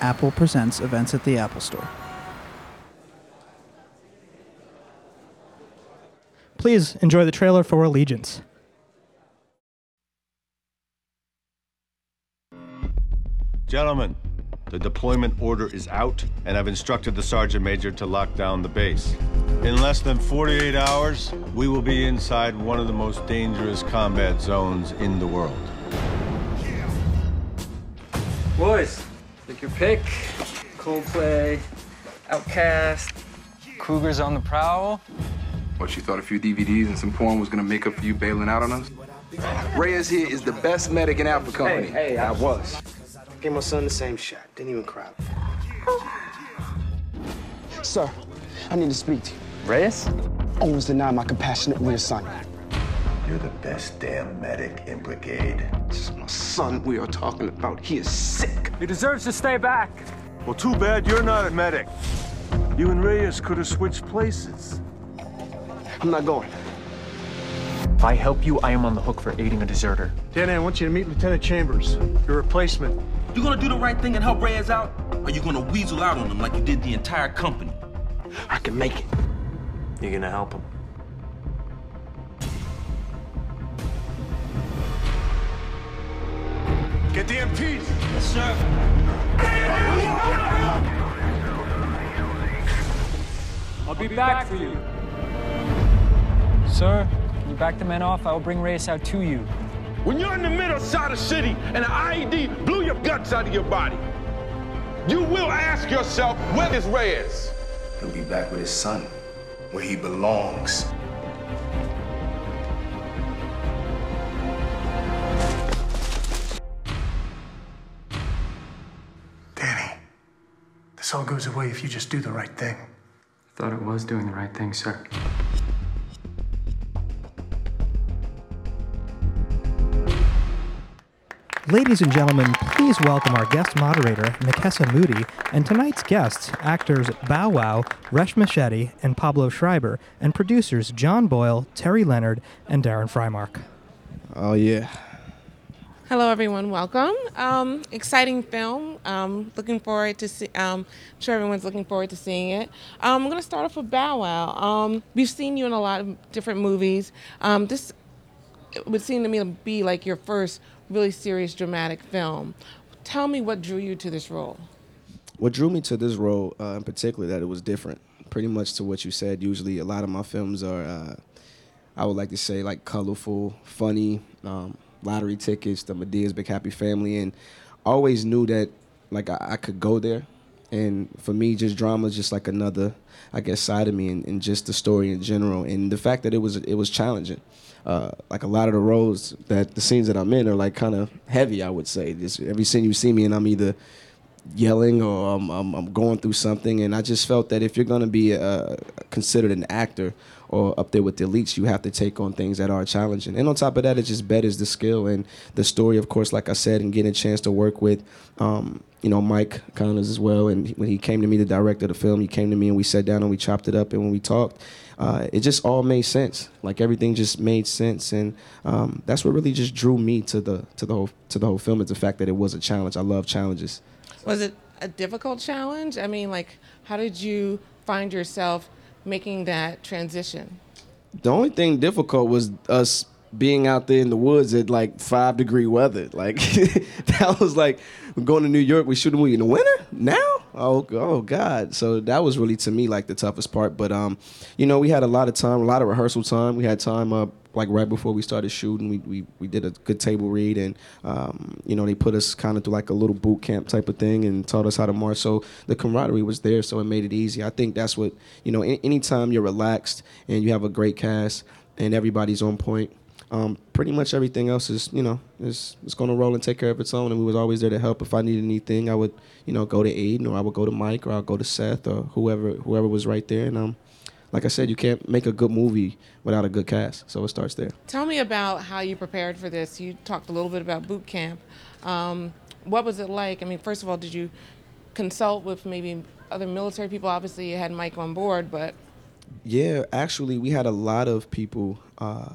Apple presents events at the Apple Store. Please enjoy the trailer for Allegiance. Gentlemen, the deployment order is out, and I've instructed the Sergeant Major to lock down the base. In less than 48 hours, we will be inside one of the most dangerous combat zones in the world. Boys, pick your pick. Coldplay, OutKast, Cougars on the Prowl. What, you thought a few DVDs and some porn was gonna make up for you bailing out on us? Reyes here is the best medic in Alpha Company. Hey, hey, I was. Gave my son the same shot. Didn't even cry. Sir, I need to speak to you. Reyes? Almost denied my compassionate reassignment. You're the best damn medic in brigade. This is my son we are talking about. He is sick. He deserves to stay back. Well, too bad you're not a medic. You and Reyes could have switched places. I'm not going. If I help you, I am on the hook for aiding a deserter. Danny, I want you to meet Lieutenant Chambers, your replacement. You gonna do the right thing and help Reyes out? Or you gonna weasel out on him like you did the entire company? I can make it. You're gonna help him. Get the MPs! Yes, sir. I'll be back for you. Sir, can you back the men off? I will bring Reyes out to you. When you're in the middle side of the city and an IED blew your guts out of your body, you will ask yourself, where is Reyes? He'll be back with his son, where he belongs. All goes away if you just do the right thing. I Thought it was doing the right thing, sir. Ladies and gentlemen, please welcome our guest moderator, Nikessa Moody, and tonight's guests, actors Bow Wow, Reshma Shetty, and Pablo Schreiber, and producers John Boyle, Terry Leonard, and Darren Frymark. Oh, yeah. Hello, everyone. Welcome. Um, exciting film. Um, looking forward to see. Um, I'm sure everyone's looking forward to seeing it. Um, I'm going to start off with Bow Wow. Um, we've seen you in a lot of different movies. Um, this would seem to me to be like your first really serious dramatic film. Tell me what drew you to this role. What drew me to this role, uh, in particular, that it was different. Pretty much to what you said. Usually, a lot of my films are, uh, I would like to say, like colorful, funny, um, lottery tickets, the Madea's Big Happy Family, and always knew that like I, I could go there. And for me, just drama is just like another, I guess, side of me, and, and just the story in general, and the fact that it was it was challenging. Uh, like a lot of the roles that the scenes that I'm in are like kind of heavy. I would say. Just every scene you see me in, I'm either yelling or I'm, I'm, I'm going through something, and I just felt that if you're gonna be uh, considered an actor or up there with the elites, you have to take on things that are challenging. And on top of that, it just betters the skill and the story, of course, like I said, and getting a chance to work with, um, you know, Mike Connors as well. And when he came to me, the director of the film, he came to me and we sat down and we chopped it up. And when we talked, uh, it just all made sense. Like everything just made sense, and um, that's what really just drew me to the to the whole to the whole film is the fact that it was a challenge. I love challenges. Was it a difficult challenge? I mean, like, how did you find yourself making that transition? The only thing difficult was us being out there in the woods at like five degree weather. Like that was like we're going to New York. We shoot a movie in the winter now. Oh oh God. So that was really to me like the toughest part. But um, you know, we had a lot of time, a lot of rehearsal time. We had time up like right before we started shooting. We we, we did a good table read, and um, you know they put us kind of through like a little boot camp type of thing and taught us how to march. So the camaraderie was there, so it made it easy. I think that's what you know. Any, anytime you're relaxed and you have a great cast and everybody's on point um, pretty much everything else is you know is is going to roll and take care of its own. And we was always there to help. If I needed anything, I would you know go to Aidan or I would go to Mike or I'll go to Seth or whoever whoever was right there. And um, like I said, you can't make a good movie without a good cast. So it starts there. Tell me about how you prepared for this. You talked a little bit about boot camp. Um, what was it like? I mean, first of all, did you consult with maybe other military people? Obviously, you had Mike on board, but Yeah, actually, we had a lot of people uh,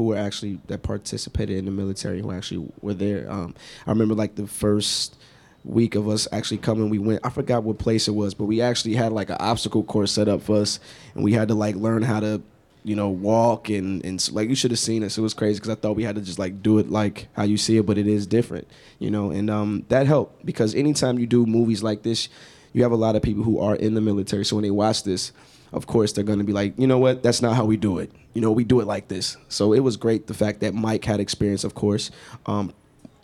who were actually that participated in the military who actually were there. Um, I remember like the first week of us actually coming, we went. I forgot what place it was, but we actually had like an obstacle course set up for us, and we had to like learn how to, you know, walk and and like you should have seen us. It was crazy because I thought we had to just like do it like how you see it, but it is different, you know. And um, that helped because anytime you do movies like this, you have a lot of people who are in the military. So when they watch this, of course they're going to be like, you know what, that's not how we do it. You know, we do it like this. So it was great the fact that Mike had experience, of course. Um,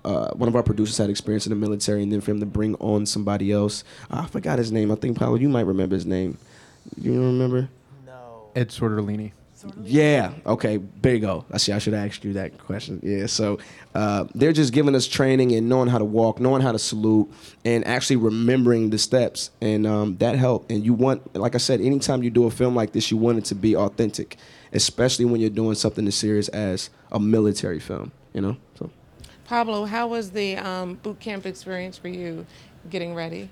uh, one of our producers had experience in the military, and then for him to bring on somebody else, I forgot his name. I think Paolo, you might remember his name. You remember? No. Ed Yeah. Okay. There you go. I see. I should ask you that question. Yeah. So uh, they're just giving us training and knowing how to walk, knowing how to salute, and actually remembering the steps, and um, that helped. And you want, like I said, anytime you do a film like this, you want it to be authentic, especially when you're doing something as serious as a military film. You know. So. Pablo, how was the um, boot camp experience for you getting ready?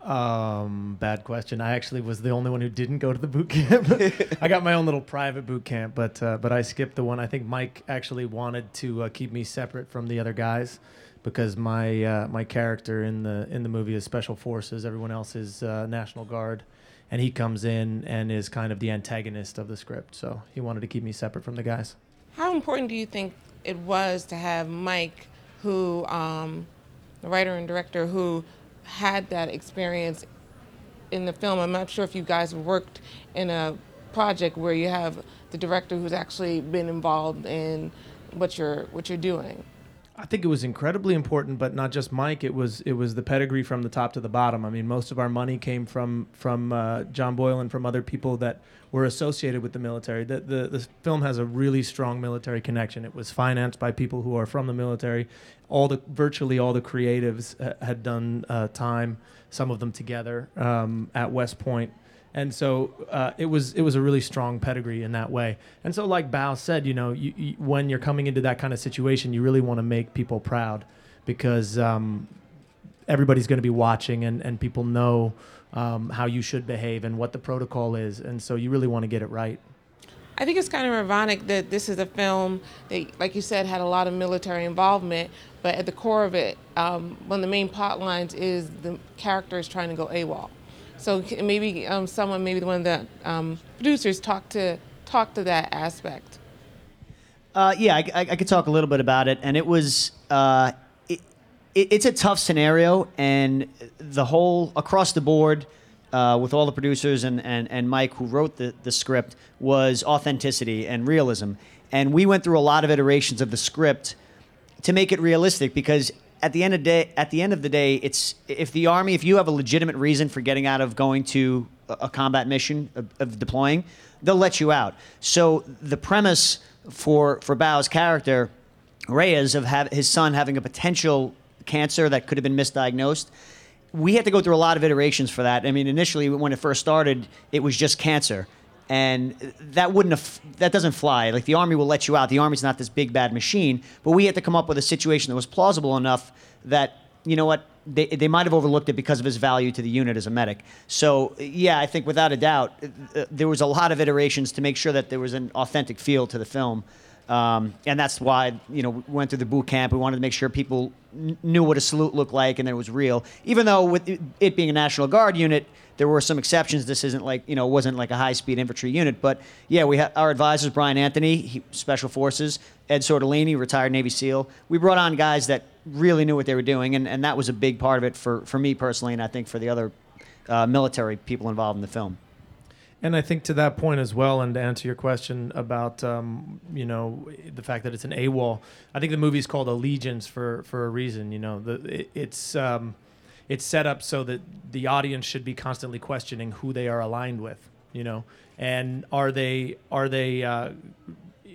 Um, bad question. I actually was the only one who didn't go to the boot camp. I got my own little private boot camp, but uh, but I skipped the one. I think Mike actually wanted to uh, keep me separate from the other guys because my uh, my character in the in the movie is special forces. Everyone else is uh, National Guard, and he comes in and is kind of the antagonist of the script. So he wanted to keep me separate from the guys. How important do you think it was to have Mike, who, um, the writer and director, who had that experience in the film? I'm not sure if you guys worked in a project where you have the director who's actually been involved in what you're what you're doing. I think it was incredibly important, but not just Mike. It was it was the pedigree from the top to the bottom. I mean, most of our money came from from uh, John Boyle and from other people that were associated with the military. The, the the film has a really strong military connection. It was financed by people who are from the military. All the virtually all the creatives had done uh, time, some of them together um, at West Point and so uh, it was it was a really strong pedigree in that way. And so, like Bow said, you know, you, you, when you're coming into that kind of situation, you really want to make people proud because um, everybody's going to be watching, and and people know um, how you should behave and what the protocol is, and so you really want to get it right. I think it's kind of ironic that this is a film that, like you said, had a lot of military involvement, but at the core of it, um, one of the main plot lines is the character is trying to go AWOL. So maybe um, someone, maybe one of the um, producers, talk to talk to that aspect. Uh, yeah, I, I, I could talk a little bit about it, and it was uh, it, it, it's a tough scenario, and the whole across the board uh, with all the producers and, and, and Mike who wrote the, the script was authenticity and realism, and we went through a lot of iterations of the script to make it realistic because at the end of day at the end of the day it's if the army if you have a legitimate reason for getting out of going to a, combat mission of, of deploying they'll let you out. So the premise for for Bow's character Reyes of have, his son having a potential cancer that could have been misdiagnosed we had to go through a lot of iterations for that. I mean initially when it first started it was just cancer and that wouldn't have that doesn't fly like the army will let you out the army's not this big bad machine but we had to come up with a situation that was plausible enough that you know what they, they might have overlooked it because of his value to the unit as a medic so yeah i think without a doubt uh, there was a lot of iterations to make sure that there was an authentic feel to the film um, and that's why you know we went through the boot camp. We wanted to make sure people kn- knew what a salute looked like and that it was real. Even though with it- it being a National Guard unit, there were some exceptions. This isn't like you know wasn't like a high speed infantry unit. But yeah, we had our advisors Brian Anthony, he, Special Forces, Ed Sortolini, retired Navy SEAL. We brought on guys that really knew what they were doing, and, and that was a big part of it for for me personally, and I think for the other uh, military people involved in the film. And I think to that point as well, and to answer your question about um, you know the fact that it's an AWOL, I think the movie's called Allegiance for for a reason. You know, the, it, it's um, it's set up so that the audience should be constantly questioning who they are aligned with. You know, and are they are they uh,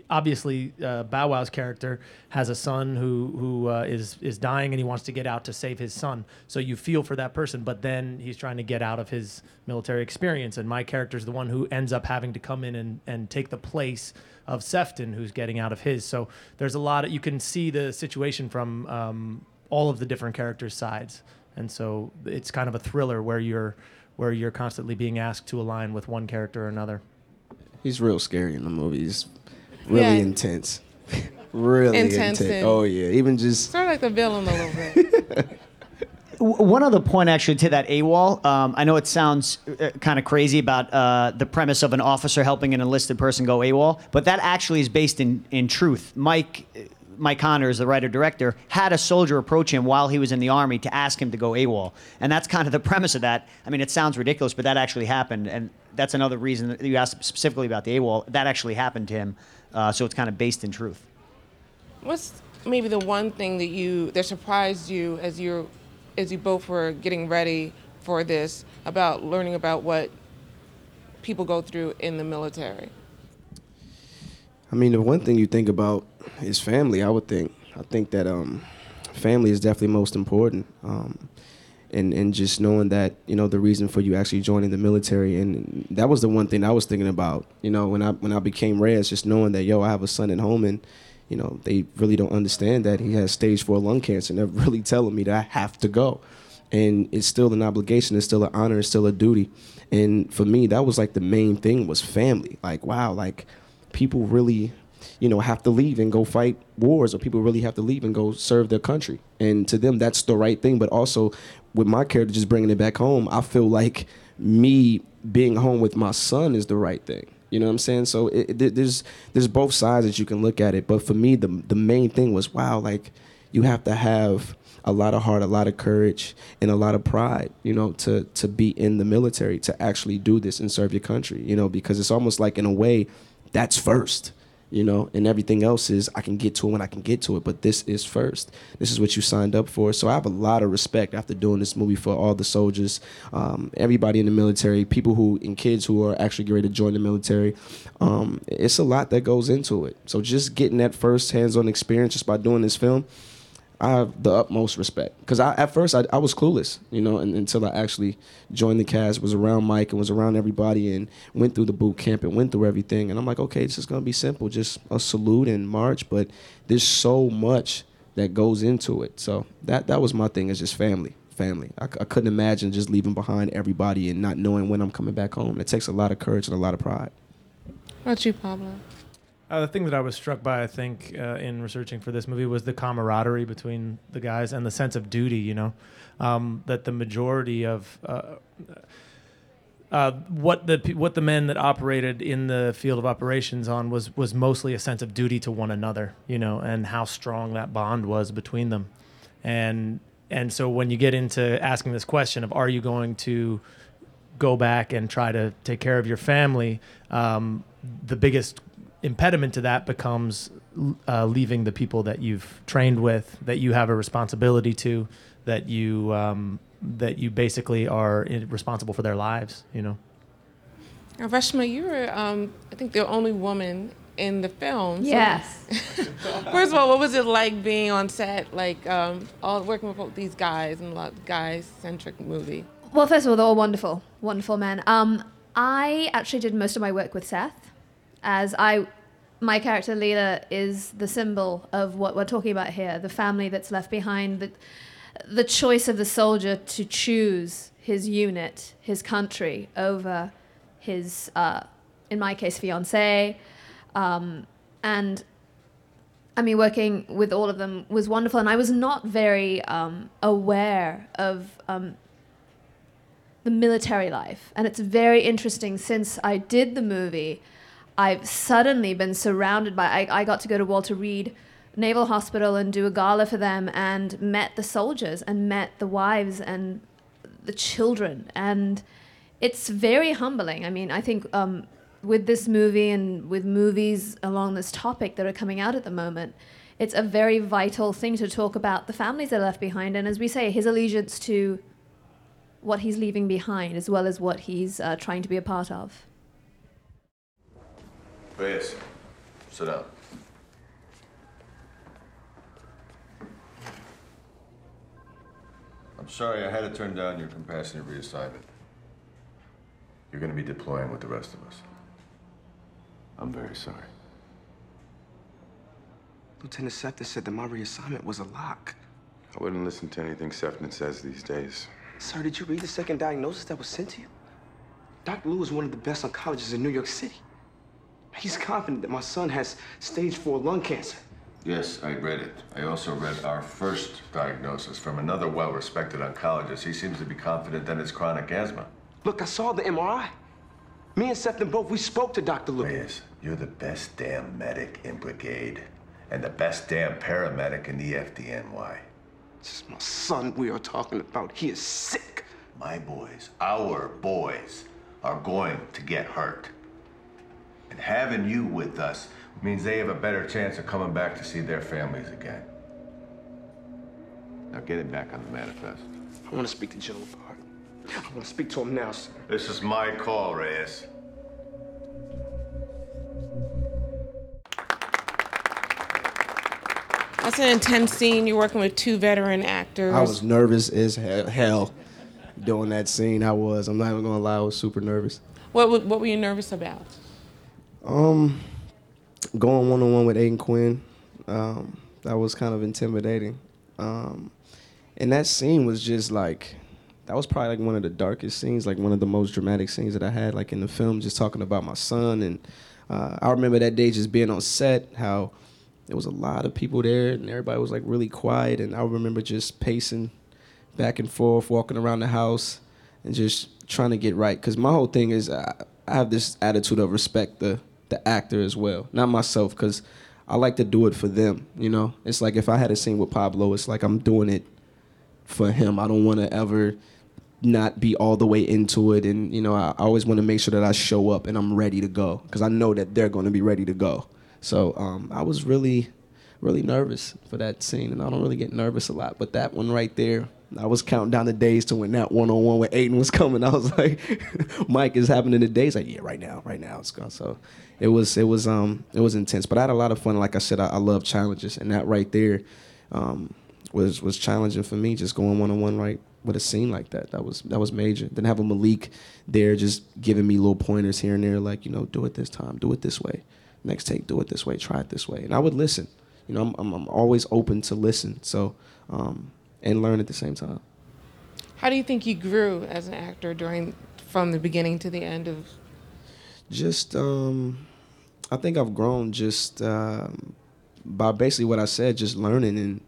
obviously uh, Bow Wow's character has a son who who uh, is is dying and he wants to get out to save his son. So you feel for that person, but then he's trying to get out of his military experience. And my character is the one who ends up having to come in and, and take the place of Sefton, who's getting out of his. So there's a lot of you can see the situation from um, all of the different characters' sides, and so it's kind of a thriller where you're where you're constantly being asked to align with one character or another. He's real scary in the movie. He's really Yeah. intense. really Intense intense. Oh yeah, even just Sort of like the villain a little bit. One other point, actually, to that AWOL. Um, I know it sounds uh, kind of crazy about uh, the premise of an officer helping an enlisted person go AWOL, but that actually is based in, in truth. Mike, Mike Connors, the writer director, had a soldier approach him while he was in the army to ask him to go AWOL, and that's kind of the premise of that. I mean, it sounds ridiculous, but that actually happened, and that's another reason that you asked specifically about the AWOL. That actually happened to him, uh, so it's kind of based in truth. What's maybe the one thing that you that surprised you as you as you both were getting ready for this about learning about what people go through in the military? I mean, the one thing you think about is family. I would think. I think that um, family is definitely most important. Um, and, and just knowing that you know the reason for you actually joining the military and that was the one thing I was thinking about you know when I when I became Reyes just knowing that yo I have a son at home and you know they really don't understand that he has stage four lung cancer and they're really telling me that I have to go and it's still an obligation it's still an honor it's still a duty and for me that was like the main thing was family like wow like people really you know have to leave and go fight wars or people really have to leave and go serve their country. And to them that's the right thing. But also with my character just bringing it back home i feel like me being home with my son is the right thing. You know what i'm saying? So it, it, there's there's both sides that you can look at it. But for me the the main thing was wow like you have to have a lot of heart, a lot of courage, and a lot of pride, you know, to to be in the military, to actually do this and serve your country, you know, because it's almost like in a way, that's first, you know, and everything else is I can get to it when I can get to it, but this is first. This is what you signed up for. So I have a lot of respect after doing this movie for all the soldiers, um, everybody in the military, people who and kids who are actually ready to join the military. Um, it's a lot that goes into it. So just getting that first hands-on experience just by doing this film. I have the utmost respect because I at first I, I was clueless, you know, and, until I actually joined the cast, was around Mike and was around everybody and went through the boot camp and went through everything, and I'm like, okay, this is gonna be simple, just a salute and march, but there's so much that goes into it. So that that was my thing is just family, family. I, I couldn't imagine just leaving behind everybody and not knowing when I'm coming back home. It takes a lot of courage and a lot of pride. What about you, Pablo? Uh, the thing that I was struck by, I think, uh, in researching for this movie was the camaraderie between the guys and the sense of duty. You know, um, that the majority of uh, uh, what the what the men that operated in the field of operations on was was mostly a sense of duty to one another. You know, and how strong that bond was between them, and and so when you get into asking this question of are you going to go back and try to take care of your family, um, the biggest impediment to that becomes uh, leaving the people that you've trained with, that you have a responsibility to, that you um, that you basically are responsible for their lives. You know. Now, Reshma, you were, um, I think, the only woman in the film. So- Yes. First of all, what was it like being on set, like um, all working with all these guys and a lot of guy-centric movie? Well, first of all, they're all wonderful, wonderful men. Um, I actually did most of my work with Seth, as I, my character Leela is the symbol of what we're talking about here: the family that's left behind, the, the choice of the soldier to choose his unit, his country over his, uh, in my case, fiance, um, and I mean, working with all of them was wonderful, and I was not very um, aware of um, the military life. And it's very interesting since I did the movie, I've suddenly been surrounded by. I, I got to go to Walter Reed Naval Hospital and do a gala for them and met the soldiers and met the wives and the children. And it's very humbling. I mean, I think um, with this movie and with movies along this topic that are coming out at the moment, it's a very vital thing to talk about the families that are left behind. And as we say, his allegiance to what he's leaving behind as well as what he's uh, trying to be a part of. Reyes, sit down. I'm sorry I had to turn down your compassionate reassignment. You're going to be deploying with the rest of us. I'm very sorry. Lieutenant Sefton said that my reassignment was a lock. I wouldn't listen to anything Sefton says these days. Sir, did you read the second diagnosis that was sent to you? Dr. Lou is one of the best oncologists in New York City. He's confident that my son has stage four lung cancer. Yes, I read it. I also read our first diagnosis from another well respected oncologist. He seems to be confident that it's chronic asthma. Look, I saw the MRI. Me and Sefton both, we spoke to Dr. Lou. Reyes, you're the best damn medic in Brigade and the best damn paramedic in the FDNY. This is my son we are talking about. He is sick. My boys, our boys, are going to get hurt. And having you with us means they have a better chance of coming back to see their families again. Now get it back on the manifest. I want to speak to Joe Bart. I want to speak to him now, sir. This is my call, Reyes. That's an intense scene. You're working with two veteran actors. I was nervous as hell doing that scene. I was. I'm not even gonna lie. I was super nervous. What What were you nervous about? Um, going one on one with Aidan Quinn, um, that was kind of intimidating. Um, and that scene was just like, that was probably like one of the darkest scenes, like one of the most dramatic scenes that I had, like in the film, just talking about my son. And uh, I remember that day just being on set, how there was a lot of people there, and everybody was like really quiet. And I remember just pacing back and forth, walking around the house, and just trying to get right. Cause my whole thing is I, I have this attitude of respect the the actor as well, not myself, cause I like to do it for them. You know, it's like if I had a scene with Pablo, it's like I'm doing it for him. I don't want to ever not be all the way into it, and you know, I, I always want to make sure that I show up and I'm ready to go, cause I know that they're going to be ready to go. So um, I was really, really nervous for that scene, and I don't really get nervous a lot, but that one right there, I was counting down the days to when that one on one with Aidan was coming. I was like, Mike is happening today. He's like, yeah, right now, right now it's gone. So it was, it was, um, it was intense, but I had a lot of fun. Like I said, I, I love challenges, and that right there, um, was was challenging for me. Just going one on one right with a scene like that. That was that was major. Then having Malik there, just giving me little pointers here and there, like you know, do it this time, do it this way, next take, do it this way, try it this way, and I would listen. You know, I'm I'm, I'm always open to listen. So. Um, and learn at the same time. How do you think you grew as an actor during from the beginning to the end of? Just, um, I think I've grown just um, by basically what I said, just learning and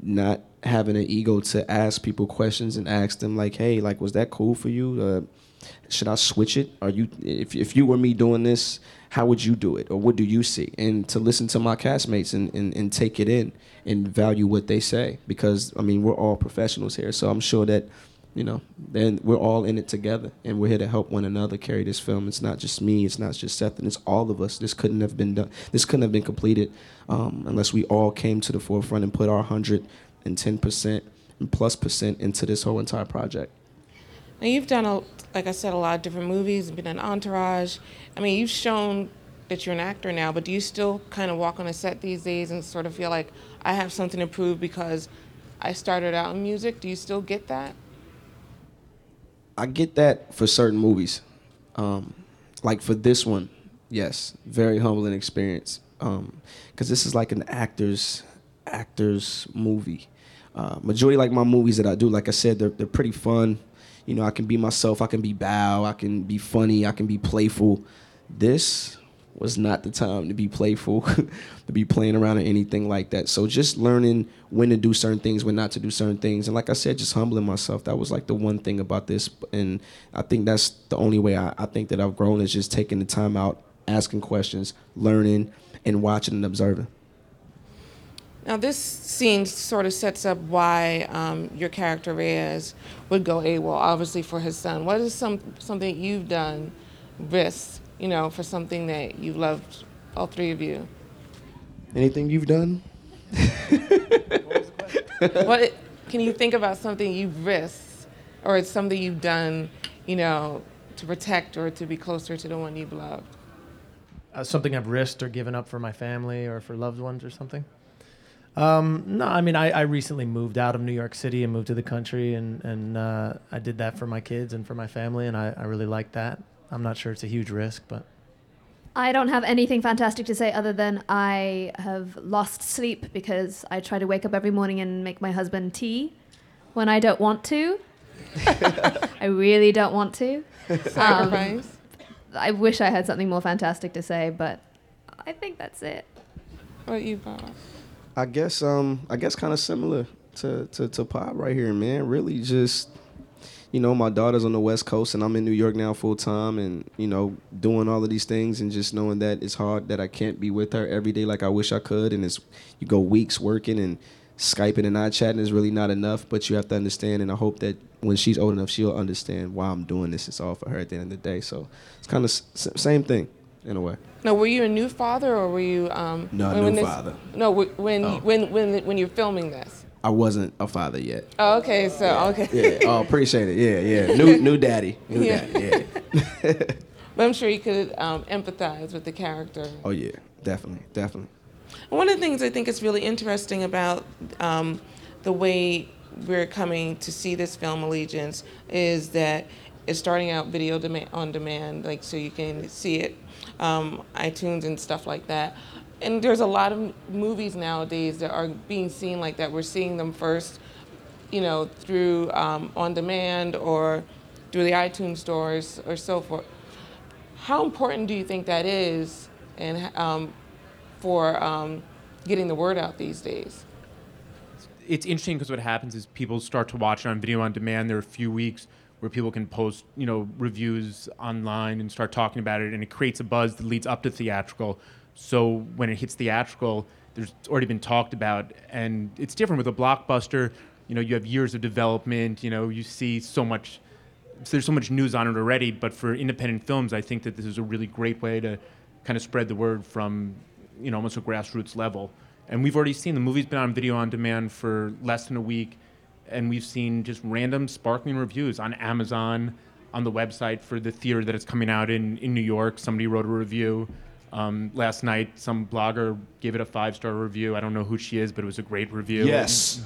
not having an ego to ask people questions and ask them like, hey, like, was that cool for you? Uh, should I switch it? Are you if if you were me doing this, how would you do it, or what do you see? And to listen to my castmates and, and, and take it in and value what they say because I mean we're all professionals here, so I'm sure that you know then we're all in it together and we're here to help one another carry this film. It's not just me, it's not just Seth, and it's all of us. This couldn't have been done. This couldn't have been completed um, unless we all came to the forefront and put our hundred and ten percent and plus percent into this whole entire project. Now you've done a, like I said, a lot of different movies. Been in Entourage. I mean, you've shown that you're an actor now, but do you still kind of walk on a set these days and sort of feel like I have something to prove because I started out in music? Do you still get that? I get that for certain movies. Um, like for this one, yes, very humbling experience. Because um, this is like an actor's actor's movie. Uh, majority like my movies that I do, like I said, they're they're pretty fun. You know, I can be myself. I can be bow. I can be funny. I can be playful. This was not the time to be playful, to be playing around or anything like that. So just learning when to do certain things, when not to do certain things, and like I said, just humbling myself. That was like the one thing about this, and I think that's the only way I, I think that I've grown is just taking the time out, asking questions, learning, and watching and observing. Now, this scene sort of sets up why um, your character Reyes would go AWOL, obviously for his son. What is some something you've done, risk, you know, for something that you loved, all three of you? Anything you've done? what can you think about something you've risked, or it's something you've done, you know, to protect or to be closer to the one you've loved? Uh, something I've risked or given up for my family or for loved ones or something. Um, no, I mean, I, I, recently moved out of New York City and moved to the country, and, and uh, I did that for my kids and for my family, and I, I really like that. I'm not sure it's a huge risk, but. I don't have anything fantastic to say other than I have lost sleep because I try to wake up every morning and make my husband tea when I don't want to. I really don't want to. Sacrifice. Um, I wish I had something more fantastic to say, but I think that's it. What about you, Bob? I guess um I guess kind of similar to, to to Pop right here, man. Really just you know, my daughter's on the West Coast and I'm in New York now full time and, you know, doing all of these things and just knowing that it's hard that I can't be with her every day like I wish I could and it's you go weeks working and Skyping and not chatting is really not enough, but you have to understand and I hope that when she's old enough she'll understand why I'm doing this. It's all for her at the end of the day. So it's kind of s- same thing in a way. Now, were you a new father or were you? Um, No, when, new when this- father. No, when Oh. when when when you're filming this. I wasn't a father yet. Oh, okay, so okay. Yeah. Oh, appreciate it. Yeah, yeah. New new daddy. New Yeah. daddy. Yeah. But I'm sure you could um, empathize with the character. Oh yeah. Definitely. Definitely. One of the things I think is really interesting about um, the way we're coming to see this film, Allegiance, is that it's starting out video dema- on demand, like so you can see it, um, iTunes and stuff like that. And there's a lot of movies nowadays that are being seen like that. We're seeing them first, you know, through um, on demand or through the iTunes stores or so forth. How important do you think that is, and um, for um, getting the word out these days? it's interesting because what happens is people start to watch it on video on demand. There are a few weeks where people can post, you know, reviews online and start talking about it, and it creates a buzz that leads up to theatrical. So when it hits theatrical, there's already been talked about, and it's different with a blockbuster. You know, you have years of development. You know, you see so much. So there's so much news on it already. But for independent films, I think that this is a really great way to kind of spread the word from, you know, almost a grassroots level. And we've already seen the movie's been on video on demand for less than a week, and we've seen just random sparkling reviews on Amazon, on the website for the theater that it's coming out in in New York. Somebody wrote a review. Um, last night, some blogger gave it a five star review. I don't know who she is, but it was a great review. Yes.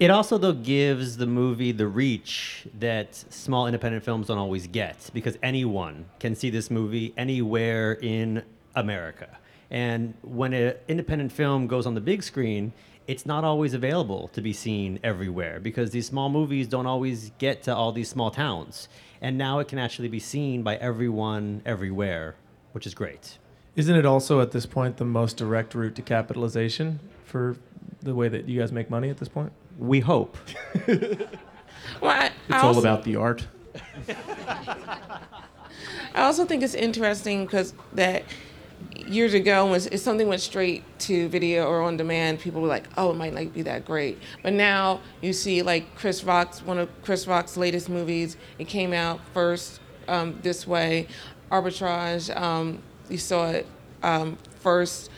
It also though gives the movie the reach that small independent films don't always get because anyone can see this movie anywhere in America. And when an independent film goes on the big screen, it's not always available to be seen everywhere because these small movies don't always get to all these small towns. And now it can actually be seen by everyone everywhere, which is great. Isn't it also at this point the most direct route to capitalization for the way that you guys make money at this point? We hope. Well, I, It's I all also- about the art. I also think it's interesting because that years ago when if something went straight to video or on demand, people were like, "Oh, it might not be that great." But now you see, like Chris Rock's one of Chris Rock's latest movies. It came out first um, this way. Arbitrage. Um, you saw it um, first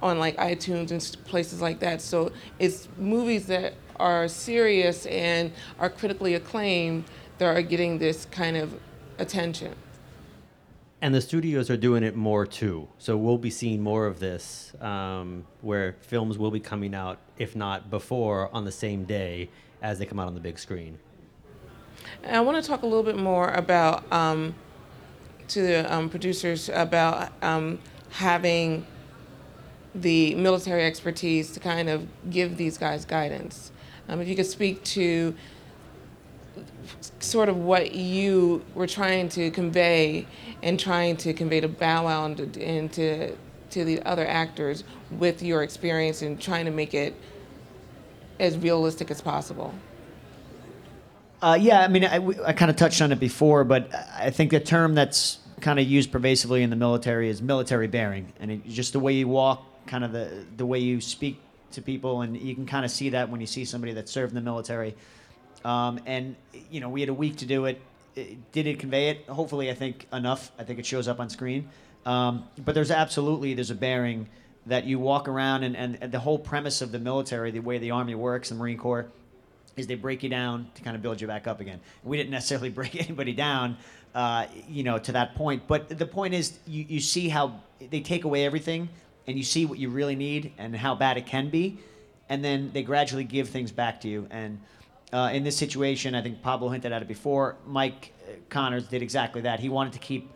on like iTunes and places like that. So it's movies that are serious and are critically acclaimed that are getting this kind of attention. And the studios are doing it more too. So we'll be seeing more of this, um, where films will be coming out, if not before, on the same day as they come out on the big screen. And I want to talk a little bit more about um, to the um, producers about um, having the military expertise to kind of give these guys guidance. Um, if you could speak to sort of what you were trying to convey and trying to convey to Bow Wow and and to, to the other actors with your experience and trying to make it as realistic as possible. Uh, yeah, I mean, I, I kind of touched on it before, but I think the term that's kind of used pervasively in the military is military bearing, and it, just the way you walk, kind of the the way you speak to people, and you can kind of see that when you see somebody that served in the military. Um, and you know, we had a week to do it. Did it convey it? Hopefully, I think enough. I think it shows up on screen. Um, but there's absolutely there's a bearing that you walk around, and, and, and the whole premise of the military, the way the Army works, the Marine Corps is they break you down to kind of build you back up again. We didn't necessarily break anybody down, uh, you know, to that point. But the point is, you, you see how they take away everything, and you see what you really need and how bad it can be, and then they gradually give things back to you. And uh, in this situation, I think Pablo hinted at it before. Mike uh, Connors did exactly that. He wanted to keep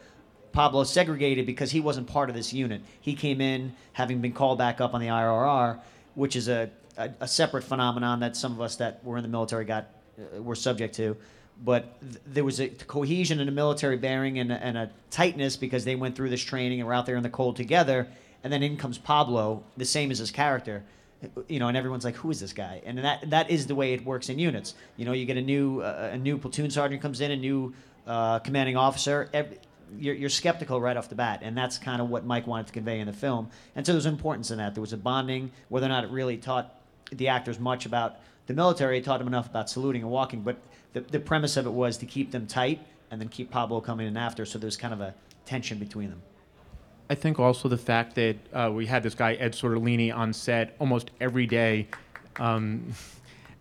Pablo segregated because he wasn't part of this unit. He came in having been called back up on the IRR, which is a, a, a separate phenomenon that some of us that were in the military got uh, were subject to. But th- there was a cohesion and a military bearing and, and a tightness because they went through this training and were out there in the cold together. And then in comes Pablo, the same as his character. You know, and everyone's like, "Who is this guy?" And that that is the way it works in units. You know, you get a new uh, a new platoon sergeant comes in, a new uh, commanding officer. Every, you're, you're skeptical right off the bat, and that's kind of what Mike wanted to convey in the film. And so there's importance in that. There was a bonding, whether or not it really taught the actors much about the military, it taught them enough about saluting and walking. But the, the premise of it was to keep them tight and then keep Pablo coming in after. So there's kind of a tension between them. I think also the fact that uh, we had this guy Ed Sortolini on set almost every day, um,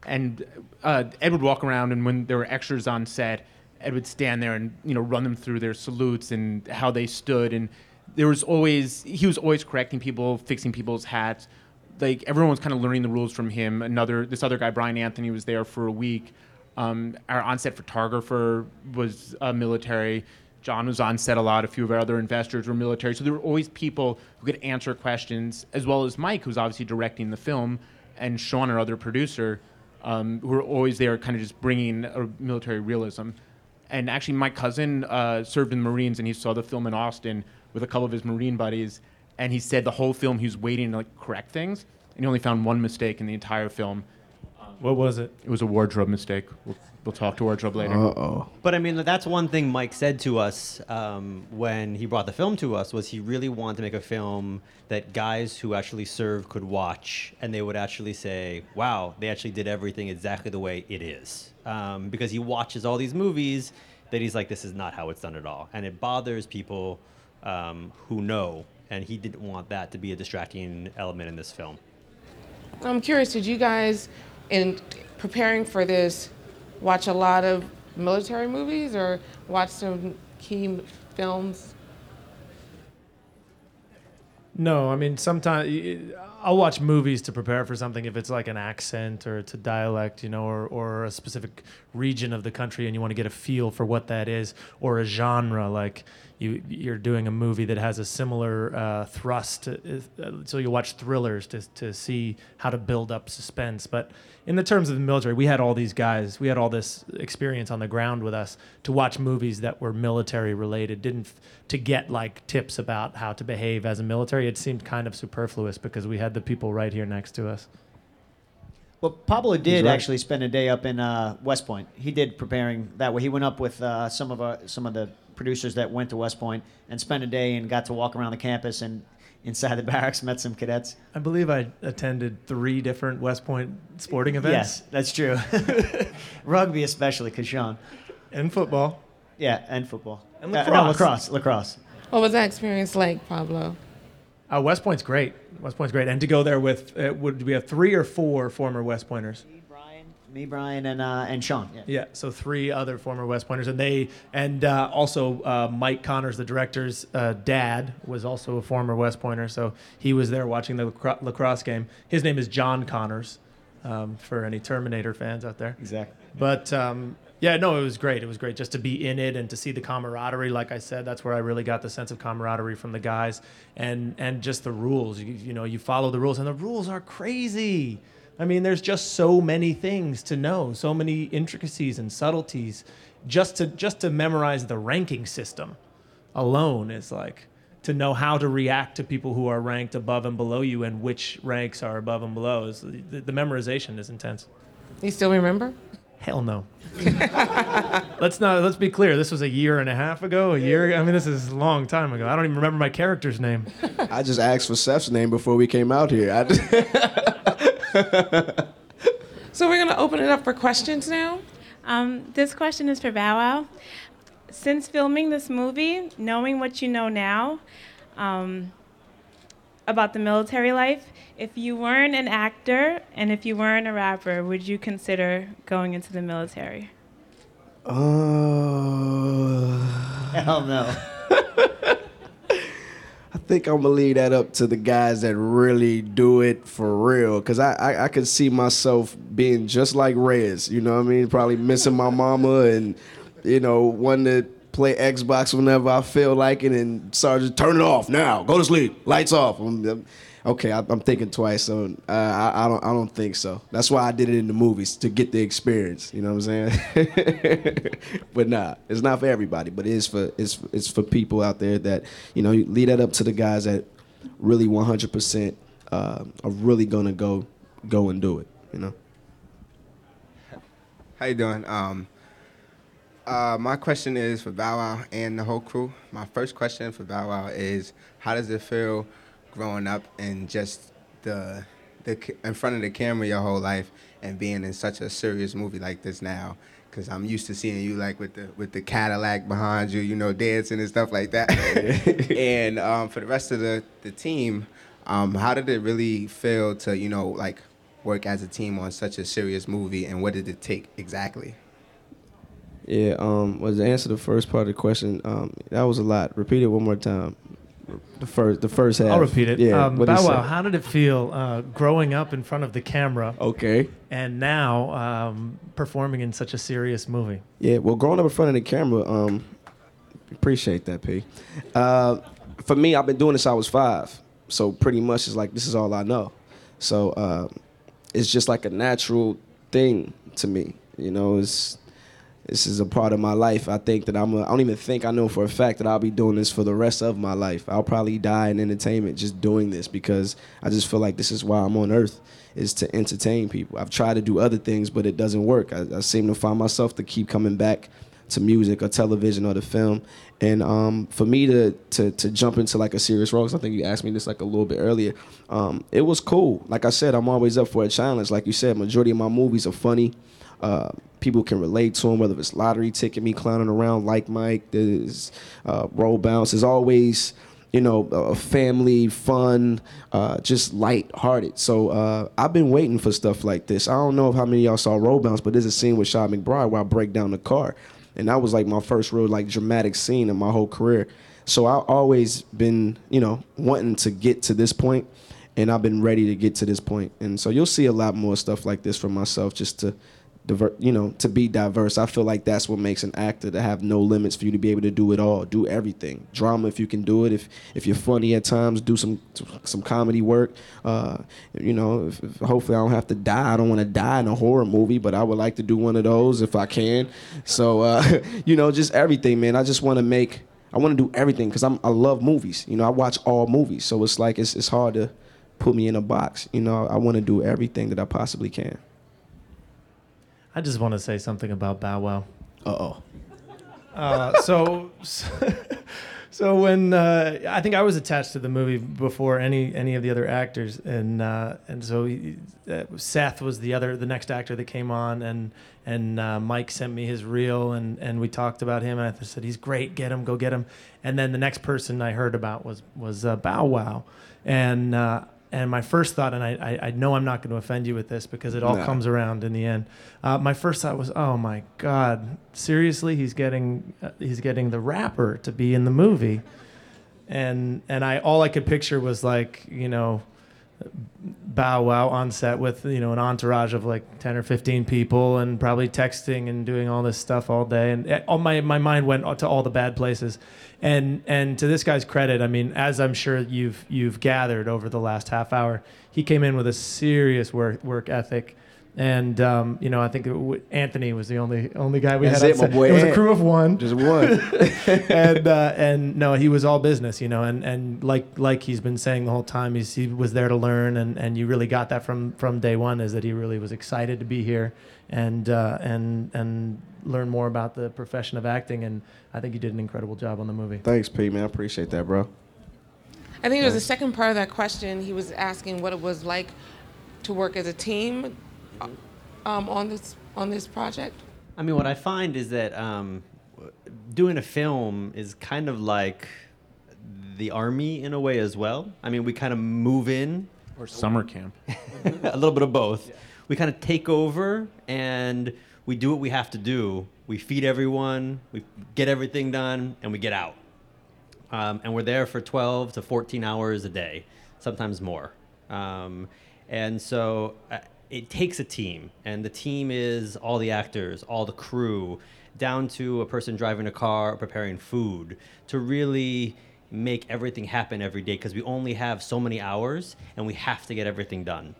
and uh, Ed would walk around, and when there were extras on set, Ed would stand there and you know run them through their salutes and how they stood, and there was always he was always correcting people, fixing people's hats. Like everyone was kind of learning the rules from him. Another this other guy Brian Anthony was there for a week. Um, our on-set photographer was uh, military. John was on set a lot. A few of our other investors were military. So there were always people who could answer questions, as well as Mike, who's obviously directing the film, and Sean, our other producer, um, who were always there, kind of just bringing a military realism. And actually, my cousin uh, served in the Marines, and he saw the film in Austin with a couple of his Marine buddies. And he said the whole film he was waiting to like correct things, and he only found one mistake in the entire film. What was it? It was a wardrobe mistake. We'll, we'll talk to wardrobe later. Uh-oh. But I mean, that's one thing Mike said to us um, when he brought the film to us was he really wanted to make a film that guys who actually serve could watch, and they would actually say, "Wow, they actually did everything exactly the way it is." Um, because he watches all these movies that he's like, "This is not how it's done at all," and it bothers people um, who know. And he didn't want that to be a distracting element in this film. I'm curious, did you guys, in preparing for this, watch a lot of military movies or watch some key films? No, I mean sometimes I'll watch movies to prepare for something if it's like an accent or it's a dialect, you know, or, or a specific region of the country, and you want to get a feel for what that is, or a genre like you you're doing a movie that has a similar uh, thrust. To, uh, so you watch thrillers to to see how to build up suspense. But in the terms of the military, we had all these guys, we had all this experience on the ground with us to watch movies that were military related. Didn't f- to get like tips about how to behave as a military. It seemed kind of superfluous because we had the people right here next to us. Well, Pablo did right. actually spend a day up in uh, West Point. He did preparing that way. He went up with uh, some of our, some of the producers that went to West Point and spent a day and got to walk around the campus and inside the barracks met some cadets. I believe I attended three different West Point sporting events. Yes, that's true. Rugby especially, cause Sean. And football. Yeah, and football. And Uh, no, lacrosse. lacrosse. Lacrosse. What was that experience like, Pablo? Uh, West Point's great. West Point's great, and to go there with uh, would we have three or four former West Pointers? Me, Brian, and uh, and Sean. Yeah. Yeah, so three other former West Pointers, and they and uh, also uh, Mike Connors, the director's uh, dad, was also a former West Pointer, so he was there watching the lacro- lacrosse game. His name is John Connors, um, for any Terminator fans out there. Exactly. But um, yeah, no, it was great. It was great just to be in it and to see the camaraderie. Like I said, that's where I really got the sense of camaraderie from the guys, and and just the rules. You, you know, you follow the rules, and the rules are crazy. I mean, there's just so many things to know, so many intricacies and subtleties. Just to just to memorize the ranking system alone is like to know how to react to people who are ranked above and below you and which ranks are above and below. Is the, the memorization is intense. You still remember? Hell no. let's not. Let's be clear. This was a year and a half ago. A year. I mean, this is a long time ago. I don't even remember my character's name. I just asked for Seth's name before we came out here. I just So we're going to open it up for questions now. Um, this question is for Bow Wow. Since filming this movie, knowing what you know now um, about the military life, if you weren't an actor and if you weren't a rapper, would you consider going into the military? Uh, Hell no. Think I'm gonna leave that up to the guys that really do it for real. Cause I, I, I could see myself being just like Rez, you know what I mean? Probably missing my mama and, you know, wanting to play Xbox whenever I feel like it and Sergeant, turn it off now. Go to sleep. Lights off. I'm- I'm- okay, I, I'm thinking twice, so uh, I, I don't I don't think so. That's why I did it in the movies to get the experience. You know what I'm saying? but nah, it's not for everybody. But it is for it's it's for people out there that you know leave that up to the guys that really 100% uh, are really gonna go go and do it. You know. How you doing? Um, uh, my question is for Bow Wow and the whole crew. My first question for Bow Wow is, how does it feel growing up and just the the in front of the camera your whole life and being in such a serious movie like this now? Because I'm used to seeing you like with the with the Cadillac behind you, you know, dancing and stuff like that. and um, for the rest of the the team, um, how did it really feel to you know like work as a team on such a serious movie, and what did it take exactly? Yeah. Um. Was to answer the first part of the question? Um. That was a lot. Repeat it one more time. The first. The first half. I'll repeat it. Yeah. Um, Bow Wow, how did it feel uh, growing up in front of the camera? Okay. And now um, performing in such a serious movie. Yeah, well, growing up in front of the camera, um, appreciate that, P. Uh, for me, I've been doing this since I was five, so pretty much it's like this is all I know. So uh, it's just like a natural thing to me. You know, it's this is a part of my life. I think that I'm. A, I don't even think I know for a fact that I'll be doing this for the rest of my life. I'll probably die in entertainment just doing this because I just feel like this is why I'm on earth is to entertain people. I've tried to do other things, but it doesn't work. I, I seem to find myself to keep coming back to music or television or the film. And um, for me to, to to jump into like a serious role, I think you asked me this like a little bit earlier. Um, it was cool. Like I said, I'm always up for a challenge. Like you said, majority of my movies are funny. Uh, people can relate to him, whether it's lottery ticket, me clowning around like Mike, there's uh, roll bounce. There's always you know, a family, fun, uh, just light-hearted. So uh, I've been waiting for stuff like this. I don't know if how many y'all saw Roll Bounce, but there's a scene with Chi McBride where I break down the car, and that was like my first real like dramatic scene in my whole career. So I've always been, you know, wanting to get to this point, and I've been ready to get to this point. And so you'll see a lot more stuff like this from myself, just to diver, you know, to be diverse. I feel like that's what makes an actor to have no limits for you to be able to do it all, do everything. Drama if you can do it. If if you're funny at times, do some some comedy work. Uh, you know, if, if hopefully I don't have to die. I don't want to die in a horror movie, but I would like to do one of those if I can. So uh, you know, just everything, man. I just want to make. I want to do everything because I'm I love movies. You know, I watch all movies, so it's like it's it's hard to put me in a box. You know, I want to do everything that I possibly can. I just want to say something about Bow Wow. Uh-oh. Uh So, so when uh, I think I was attached to the movie before any any of the other actors, and uh, and so he, uh, Seth was the other the next actor that came on, and and uh, Mike sent me his reel, and and we talked about him, and I said he's great, get him, go get him, and then the next person I heard about was was uh, Bow Wow, and. And my first thought, and I, I, I know I'm not going to offend you with this because it all Nah. comes around in the end. Uh, my first thought was, oh my God, seriously, he's getting uh, he's getting the rapper to be in the movie, and and I all I could picture was like you know, Bow Wow on set with you know an entourage of like ten or fifteen people and probably texting and doing all this stuff all day, and uh, all my my mind went to all the bad places, and and to this guy's credit, I mean, as I'm sure you've you've gathered over the last half hour, he came in with a serious work work ethic. And um, you know, I think it w- Anthony was the only only guy we That's had. it, on my set. boy It was a crew of one. Just one. and uh, and no, he was all business, you know, and, and like like he's been saying the whole time, he's, he was there to learn, and, and you really got that from from day one, is that he really was excited to be here, and uh, and and learn more about the profession of acting, and I think you did an incredible job on the movie. Thanks, Pete. man. I appreciate that, bro. I think it was the second part of that question. He was asking what it was like to work as a team um, on this on this project. I mean, what I find is that um, doing a film is kind of like the army in a way as well. I mean, we kind of move in. Or summer camp. a little bit of both. We kind of take over and we do what we have to do. We feed everyone, we get everything done, and we get out. Um, and we're there for 12 to 14 hours a day, sometimes more. Um, and so uh, it takes a team, and the team is all the actors, all the crew, down to a person driving a car, preparing food, to really make everything happen every day because we only have so many hours and we have to get everything done.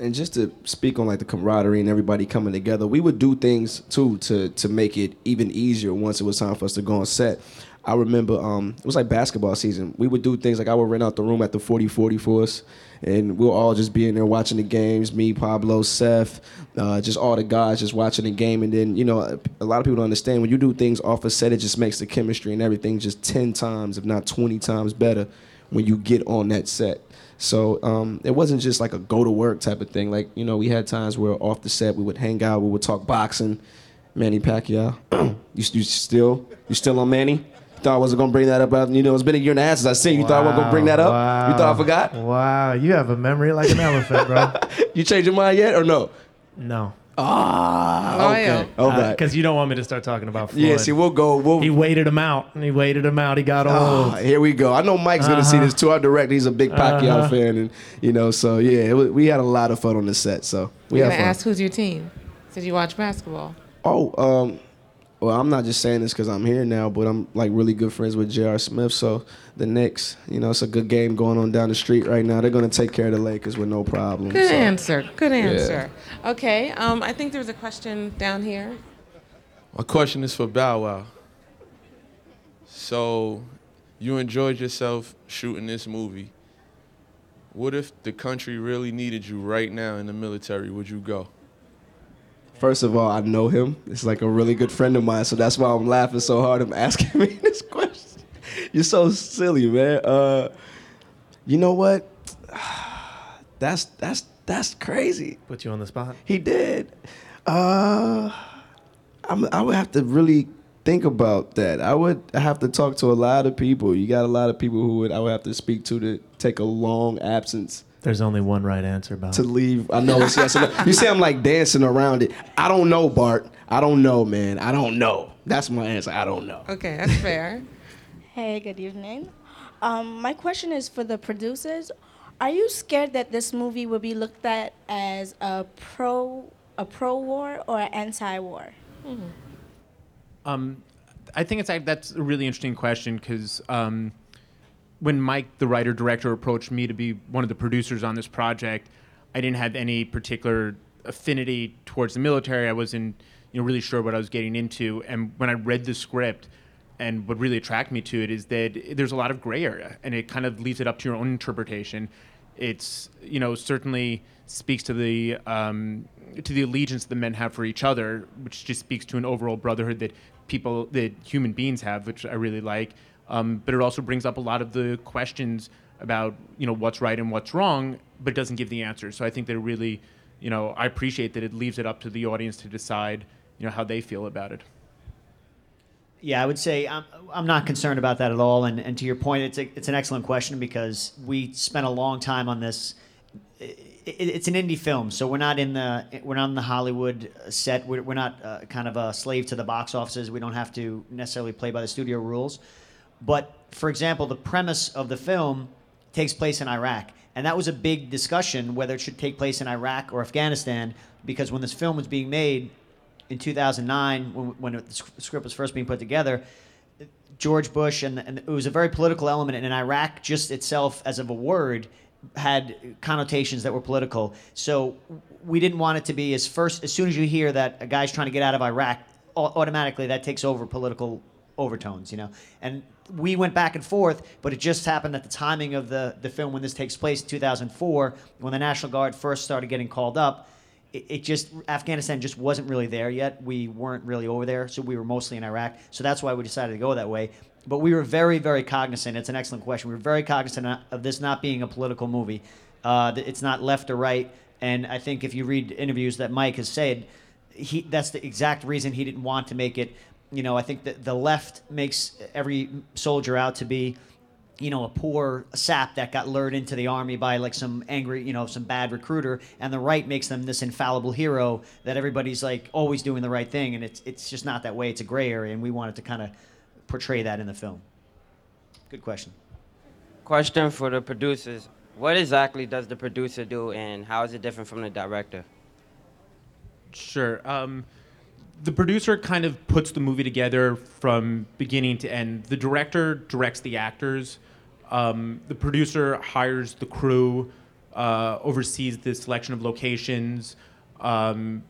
and just to speak on like the camaraderie and everybody coming together, we would do things too to to make it even easier once it was time for us to go on set. I remember um, it was like basketball season. We would do things like I would rent out the room at the 40-40 for us, and we'll all just be in there watching the games. Me, Pablo, Seth, uh, just all the guys just watching the game. And then you know, a lot of people don't understand when you do things off a set, it just makes the chemistry and everything just ten times, if not twenty times better when you get on that set. So um, it wasn't just like a go to work type of thing. Like you know, we had times where off the set we would hang out, we would talk boxing. Manny Pacquiao, you, you still you still on Manny? Thought I wasn't gonna bring that up. You know, it's been a year and a half since I seen. You thought I wasn't gonna bring that up? Wow. You thought I forgot? Wow, you have a memory like an elephant, bro. you changed your mind yet or no? No. Ah, okay. All right. Because you don't want me to start talking about Floyd. Yeah, see, we'll go. We'll, he waited him out. He waited him out. He got old. Ah, here we go. I know Mike's gonna see Uh-huh. this too. Our director, he's a big Pacquiao Uh-huh. fan, and you know, so yeah, it was, we had a lot of fun on the set. So we We're had gonna fun. ask who's your team. Did you watch basketball? Oh, um, well, I'm not just saying this because I'm here now, but I'm like really good friends with J.R. Smith. So the Knicks, you know, it's a good game going on down the street right now. They're gonna take care of the Lakers with no problem. Good so. answer. Good Yeah. answer. Okay. Um, I think there was a question down here. My question is for Bow Wow. So, you enjoyed yourself shooting this movie. What if the country really needed you right now in the military? Would you go? First of all, I know him. It's like a really good friend of mine, so that's why I'm laughing so hard. I'm asking me this question. You're so silly, man. Uh, you know what? That's that's that's crazy. Put you on the spot. He did. Uh, I'm, I would have to really think about that. I would have to talk to a lot of people. You got a lot of people who would I would have to speak to to take a long absence There's only one right answer, Bob. to leave. I know it's yes. You see, I'm like dancing around it. I don't know, Bart. I don't know, man. I don't know. That's my answer. I don't know. Okay, that's fair. Hey, good evening. Um, my question is for the producers. Are you scared that this movie will be looked at as a pro a pro war or an anti war? Um, I think it's that's a really interesting question because um, when Mike, the writer director, approached me to be one of the producers on this project, I didn't have any particular affinity towards the military. I wasn't, you know, really sure what I was getting into. And when I read the script, and what really attracted me to it is that there's a lot of gray area, and it kind of leaves it up to your own interpretation. It's you know certainly speaks to the um, to the allegiance that men have for each other, which just speaks to an overall brotherhood that people that human beings have, which I really like. Um, but it also brings up a lot of the questions about you know what's right and what's wrong, but it doesn't give the answers. So I think that really, you know, I appreciate that it leaves it up to the audience to decide, you know, how they feel about it. Yeah, I would say I'm, I'm not concerned about that at all. And, and to your point, it's, a, it's an excellent question because we spent a long time on this. It, it's an indie film, so we're not in the we're not in the Hollywood set. We're, we're not uh, kind of a slave to the box offices. We don't have to necessarily play by the studio rules. But for example, the premise of the film takes place in Iraq, and that was a big discussion whether it should take place in Iraq or Afghanistan. Because when this film was being made in 2009, when, when the script was first being put together, George Bush, and, and it was a very political element, and Iraq just itself, as of a word, had connotations that were political. So we didn't want it to be as first as soon as you hear that a guy's trying to get out of Iraq, automatically that takes over political overtones, you know. And we went back and forth, but it just happened that the timing of the the film when this takes place, 2004, when the National Guard first started getting called up. It, it just Afghanistan just wasn't really there yet. We weren't really over there, so we were mostly in Iraq. So that's why we decided to go that way. But we were very, very cognizant. It's an excellent question. We were very cognizant of this not being a political movie. Uh, it's not left or right. And I think if you read interviews that Mike has said, he that's the exact reason he didn't want to make it. You know, I think that the left makes every soldier out to be, you know, a poor sap that got lured into the army by like some angry, you know, some bad recruiter, and the right makes them this infallible hero that everybody's like always doing the right thing, and it's it's just not that way. It's a gray area, and we wanted to kind of portray that in the film. Good question. Question for the producers. What exactly does the producer do and how is it different from the director? Sure. Um, the producer kind of puts the movie together from beginning to end. The director directs the actors. Um, the producer hires the crew, uh, oversees the selection of locations, um,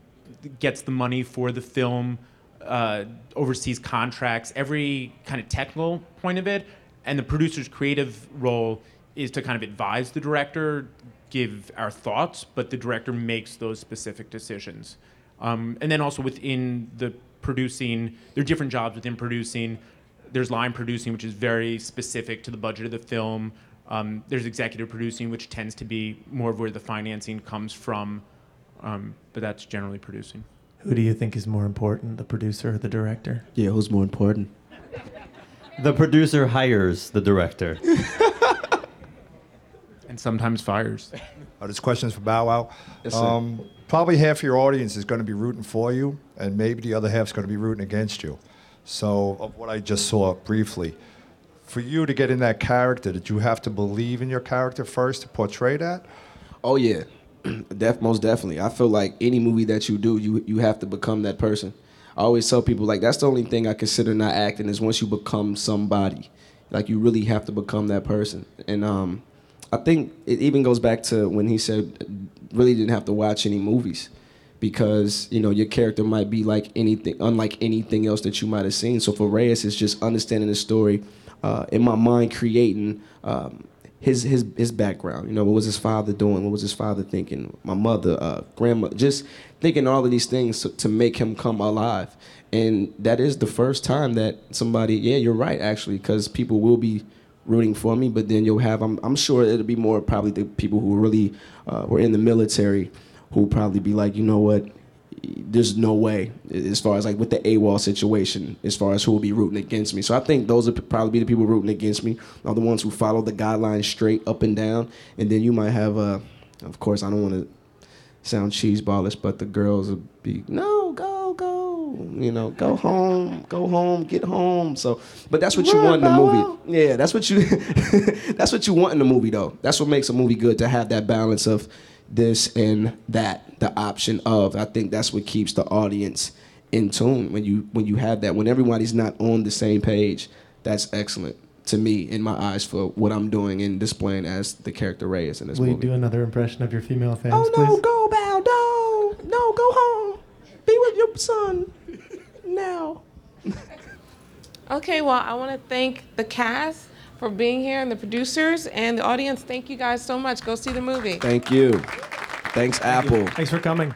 gets the money for the film, uh, oversees contracts, every kind of technical point of it, and the producer's creative role is to kind of advise the director, give our thoughts, but the director makes those specific decisions. Um, and then also within the producing, there are different jobs within producing. There's line producing, which is very specific to the budget of the film. Um, there's executive producing, which tends to be more of where the financing comes from, um, but that's generally producing. Who do you think is more important, the producer or the director? Yeah, who's more important? The producer hires the director. and sometimes fires. Oh, this question is for Bow Wow. Yes, sir. um, probably half your audience is going to be rooting for you, and maybe the other half is going to be rooting against you. So, of what I just saw briefly, for you to get in that character, did you have to believe in your character first to portray that? Oh yeah, Def, most definitely. I feel like any movie that you do, you you have to become that person. I always tell people like that's the only thing I consider not acting is once you become somebody, like you really have to become that person. And um, I think it even goes back to when he said really didn't have to watch any movies because you know your character might be like anything unlike anything else that you might have seen. So for Reyes, it's just understanding the story uh, in my mind, creating. Um, his his his background. You know, what was his father doing? What was his father thinking? My mother, uh, grandma, just thinking all of these things to, to make him come alive. And that is the first time that somebody, yeah, you're right, actually, because people will be rooting for me, but then you'll have, I'm, I'm sure it'll be more probably the people who really uh, were in the military who probably be like, you know what, there's no way as far as like with the AWOL situation, as far as who will be rooting against me. So I think those would probably be the people rooting against me, are the ones who follow the guidelines straight up and down. And then you might have, uh, of course, I don't want to sound cheeseballish, but the girls would be, no, go, you know, go home, go home, get home. So, but that's what you want in the movie. Yeah, that's what you, that's what you want in the movie though. That's what makes a movie good to have that balance of this and that, the option of. I think that's what keeps the audience in tune when you when you have that. When everybody's not on the same page, that's excellent to me in my eyes for what I'm doing and displaying as the character Reyes in this Will you movie. do another impression of your female fans, Oh no, please? go bow, no, no, go home. Be with your son now. Okay, well, I want to thank the cast for being here and the producers and the audience. Thank you guys so much. Go see the movie. Thank you. Thanks, Apple. Thanks for coming.